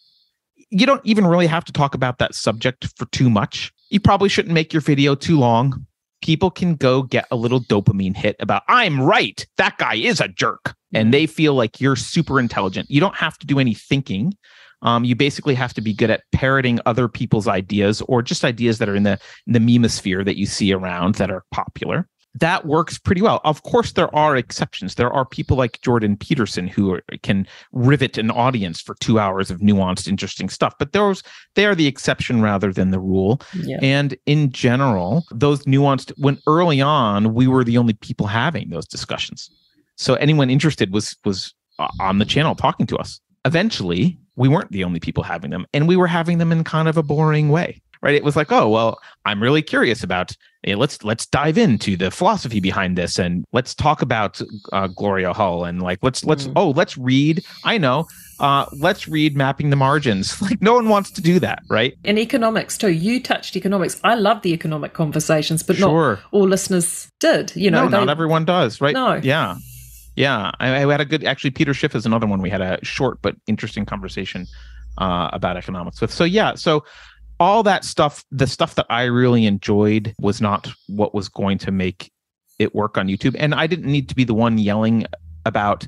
You don't even really have to talk about that subject for too much. You probably shouldn't make your video too long. People can go get a little dopamine hit about, I'm right. That guy is a jerk. And they feel like you're super intelligent. You don't have to do any thinking. Um, you basically have to be good at parroting other people's ideas or just ideas that are in the in the memosphere that you see around that are popular that works pretty well. Of course, there are exceptions. There are people like Jordan Peterson who are, can rivet an audience for two hours of nuanced, interesting stuff. But those they are the exception rather than the rule. Yeah. And in general, those nuanced. When early on, we were the only people having those discussions. So anyone interested was was uh, on the channel talking to us. Eventually, we weren't the only people having them, and we were having them in kind of a boring way right it was like oh well i'm really curious about hey, let's let's dive into the philosophy behind this and let's talk about uh, gloria hull and like let's let's Mm. oh let's read i know uh let's read mapping the margins like no one wants to do that right And economics too. You touched economics. I love the economic conversations, but not all listeners did. You know, no, not everyone does, right? No. Yeah. Yeah. I, I had a good, actually, Peter Schiff is another one we had a short but interesting conversation uh, about economics with. So, yeah. So, all that stuff, the stuff that I really enjoyed was not what was going to make it work on YouTube. And I didn't need to be the one yelling about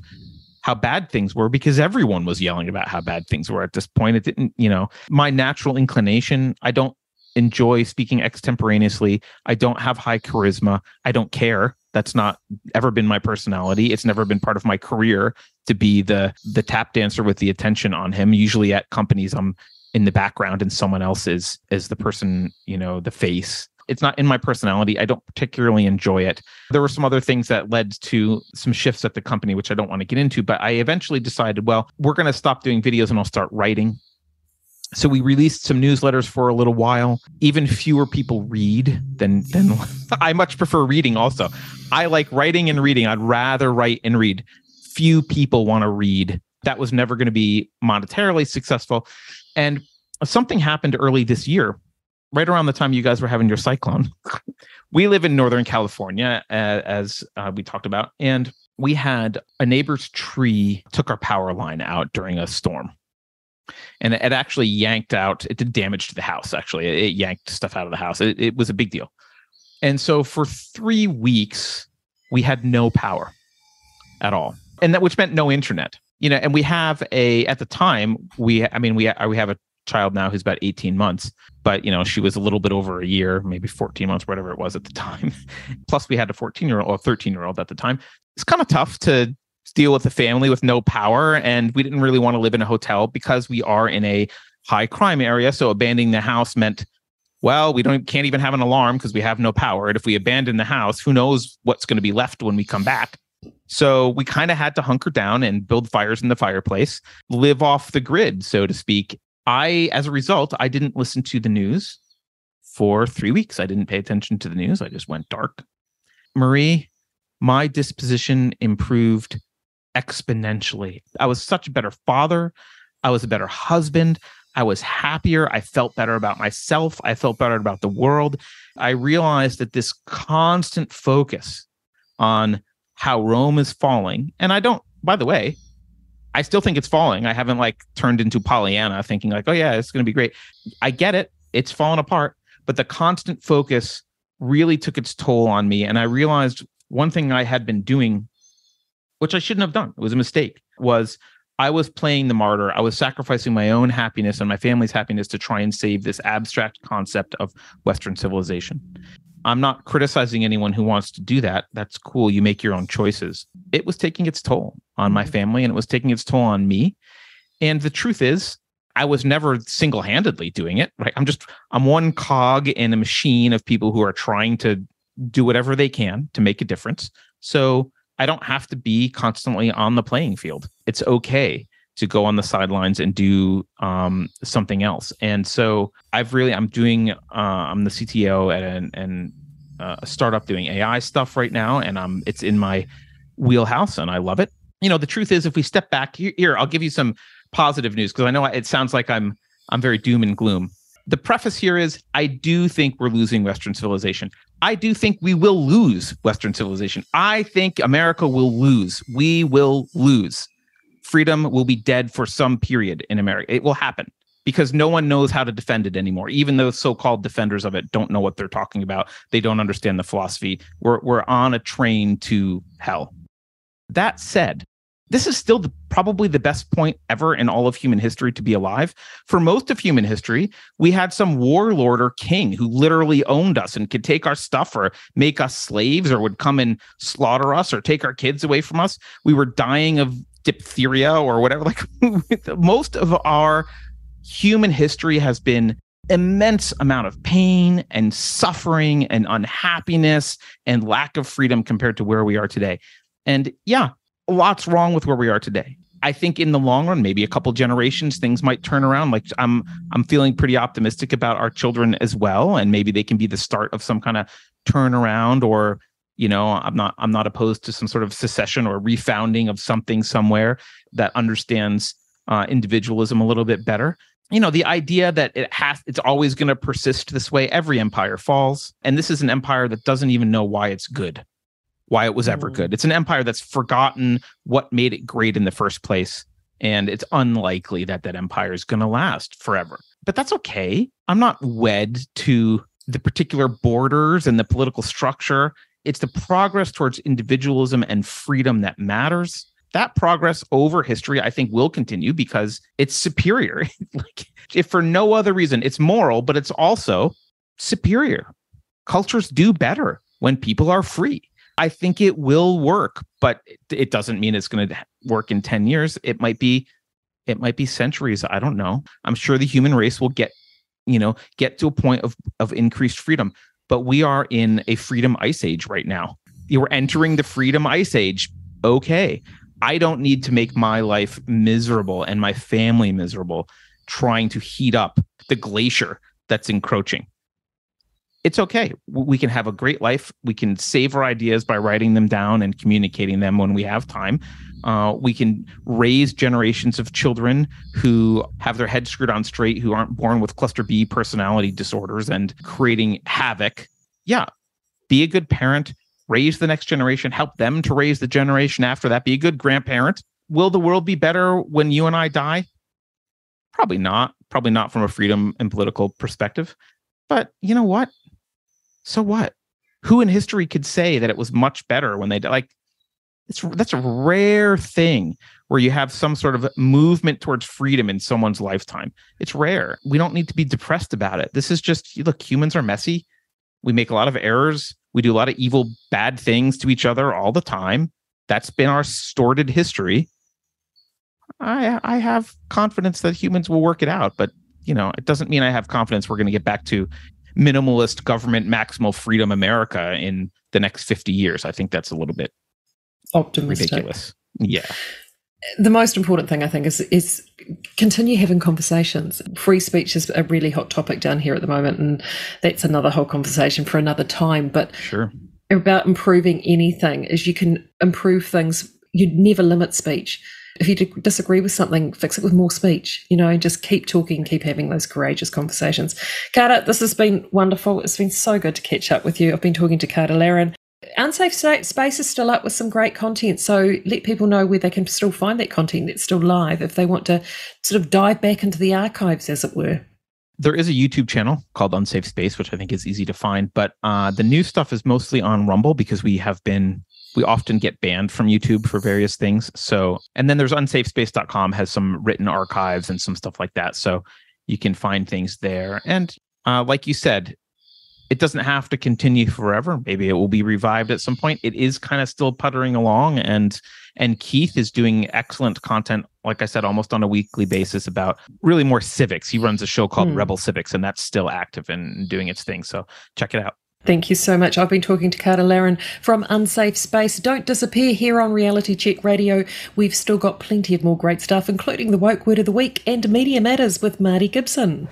how bad things were because everyone was yelling about how bad things were at this point. It didn't, you know, my natural inclination, I don't enjoy speaking extemporaneously. I don't have high charisma. I don't care. That's not ever been my personality. It's never been part of my career to be the the tap dancer with the attention on him. Usually at companies I'm in the background and someone else is is the person, you know, the face. It's not in my personality. I don't particularly enjoy it. There were some other things that led to some shifts at the company, which I don't want to get into, but I eventually decided, well, we're going to stop doing videos and I'll start writing. So we released some newsletters for a little while. Even fewer people read than than I much prefer reading also. I like writing and reading. I'd rather write and read. Few people want to read. That was never going to be monetarily successful. And something happened early this year, right around the time you guys were having your cyclone. we live in Northern California, uh, as uh, we talked about, and we had a neighbor's tree took our power line out during a storm. And it actually yanked out it did damage to the house actually. It, it yanked stuff out of the house. It, it was a big deal. And so for three weeks we had no power at all. And that which meant no internet you know and we have a at the time we i mean we we have a child now who's about 18 months but you know she was a little bit over a year maybe 14 months whatever it was at the time. Plus we had a 14 year old or 13 year old at the time. It's kind of tough to deal with a family with no power and we didn't really want to live in a hotel because we are in a high crime area so abandoning the house meant well we don't can't even have an alarm because we have no power. And if we abandon the house who knows what's going to be left when we come back so we kind of had to hunker down and build fires in the fireplace live off the grid so to speak i as a result i didn't listen to the news for 3 weeks i didn't pay attention to the news i just went dark marie my disposition improved exponentially. I was such a better father. I was a better husband. I was happier. I felt better about myself. I felt better about the world. I realized that this constant focus on how Rome is falling, and I don't, by the way, I still think it's falling. I haven't like turned into Pollyanna thinking like, oh yeah, it's going to be great. I get it. It's fallen apart, but the constant focus really took its toll on me. And I realized one thing I had been doing which I shouldn't have done. It was a mistake. Was I was playing the martyr. I was sacrificing my own happiness and my family's happiness to try and save this abstract concept of Western civilization. I'm not criticizing anyone who wants to do that. That's cool. You make your own choices. It was taking its toll on my mm-hmm. family and it was taking its toll on me. And the truth is, I was never single handedly doing it. Right. I'm just, I'm one cog in a machine of people who are trying to do whatever they can to make a difference. So I don't have to be constantly on the playing field. It's okay to go on the sidelines and do um, something else. And so I've really, I'm doing, uh, I'm the CTO at an, uh, a startup doing AI stuff right now, and um, it's in my wheelhouse, and I love it. You know, the truth is, if we step back here, here I'll give you some positive news because I know it sounds like I'm, I'm very doom and gloom. The preface here is I do think we're losing Western civilization. I do think we will lose Western civilization. I think America will lose. We will lose. Freedom will be dead for some period in America. It will happen because no one knows how to defend it anymore. Even those so-called defenders of it don't know what they're talking about. They don't understand the philosophy. We're we're on a train to hell. That said, this is still the, probably the best point ever in all of human history to be alive. For most of human history, we had some warlord or king who literally owned us and could take our stuff or make us slaves or would come and slaughter us or take our kids away from us. We were dying of diphtheria or whatever. Like most of our human history has been immense amount of pain and suffering and unhappiness and lack of freedom compared to where we are today. And yeah, a lots wrong with where we are today. I think in the long run, maybe a couple generations, things might turn around. Like I'm, I'm feeling pretty optimistic about our children as well, and maybe they can be the start of some kind of turnaround. Or, you know, I'm not, I'm not opposed to some sort of secession or refounding of something somewhere that understands uh, individualism a little bit better. You know, the idea that it has, it's always going to persist this way. Every empire falls, and this is an empire that doesn't even know why it's good why it was ever mm. good. It's an empire that's forgotten what made it great in the first place. And it's unlikely that that empire is going to last forever. But that's okay. I'm not wed to the particular borders and the political structure. It's the progress towards individualism and freedom that matters. That progress over history, I think, will continue because it's superior. like, if for no other reason, it's moral, but it's also superior. Cultures do better when people are free. I think it will work, but it doesn't mean it's going to work in 10 years. It might be it might be centuries, I don't know. I'm sure the human race will get, you know, get to a point of of increased freedom, but we are in a freedom ice age right now. You're entering the freedom ice age. Okay. I don't need to make my life miserable and my family miserable trying to heat up the glacier that's encroaching it's okay. We can have a great life. We can save our ideas by writing them down and communicating them when we have time. Uh, we can raise generations of children who have their heads screwed on straight, who aren't born with cluster B personality disorders and creating havoc. Yeah, be a good parent, raise the next generation, help them to raise the generation after that, be a good grandparent. Will the world be better when you and I die? Probably not. Probably not from a freedom and political perspective. But you know what? so what? Who in history could say that it was much better when they like? It's that's a rare thing where you have some sort of movement towards freedom in someone's lifetime. It's rare. We don't need to be depressed about it. This is just look. Humans are messy. We make a lot of errors. We do a lot of evil, bad things to each other all the time. That's been our sordid history. I I have confidence that humans will work it out, but you know, it doesn't mean I have confidence we're going to get back to minimalist government maximal freedom America in the next 50 years. I think that's a little bit optimistic. Ridiculous. Yeah. The most important thing I think is is continue having conversations. Free speech is a really hot topic down here at the moment, and that's another whole conversation for another time. But sure. about improving anything is you can improve things. You never limit speech if you disagree with something, fix it with more speech, you know, just keep talking, keep having those courageous conversations. Carter, this has been wonderful. It's been so good to catch up with you. I've been talking to Carter Laren. Unsafe Space is still up with some great content, so let people know where they can still find that content that's still live if they want to sort of dive back into the archives, as it were there is a YouTube channel called Unsafe Space, which I think is easy to find. But uh, the new stuff is mostly on Rumble because we have been we often get banned from YouTube for various things. So, and then there's unsafespace.com has some written archives and some stuff like that. So you can find things there. And uh, like you said, it doesn't have to continue forever. Maybe it will be revived at some point. It is kind of still puttering along, and and Keith is doing excellent content. Like I said, almost on a weekly basis about really more civics. He runs a show called hmm. Rebel Civics, and that's still active and doing its thing. So check it out. Thank you so much. I've been talking to Carter Laren from Unsafe Space. Don't disappear here on Reality Check Radio. We've still got plenty of more great stuff, including the Woke Word of the Week and Media Matters with Marty Gibson.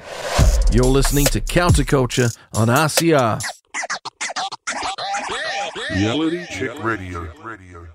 You're listening to Counterculture on RCR. Reality Check Radio. Radio. Radio.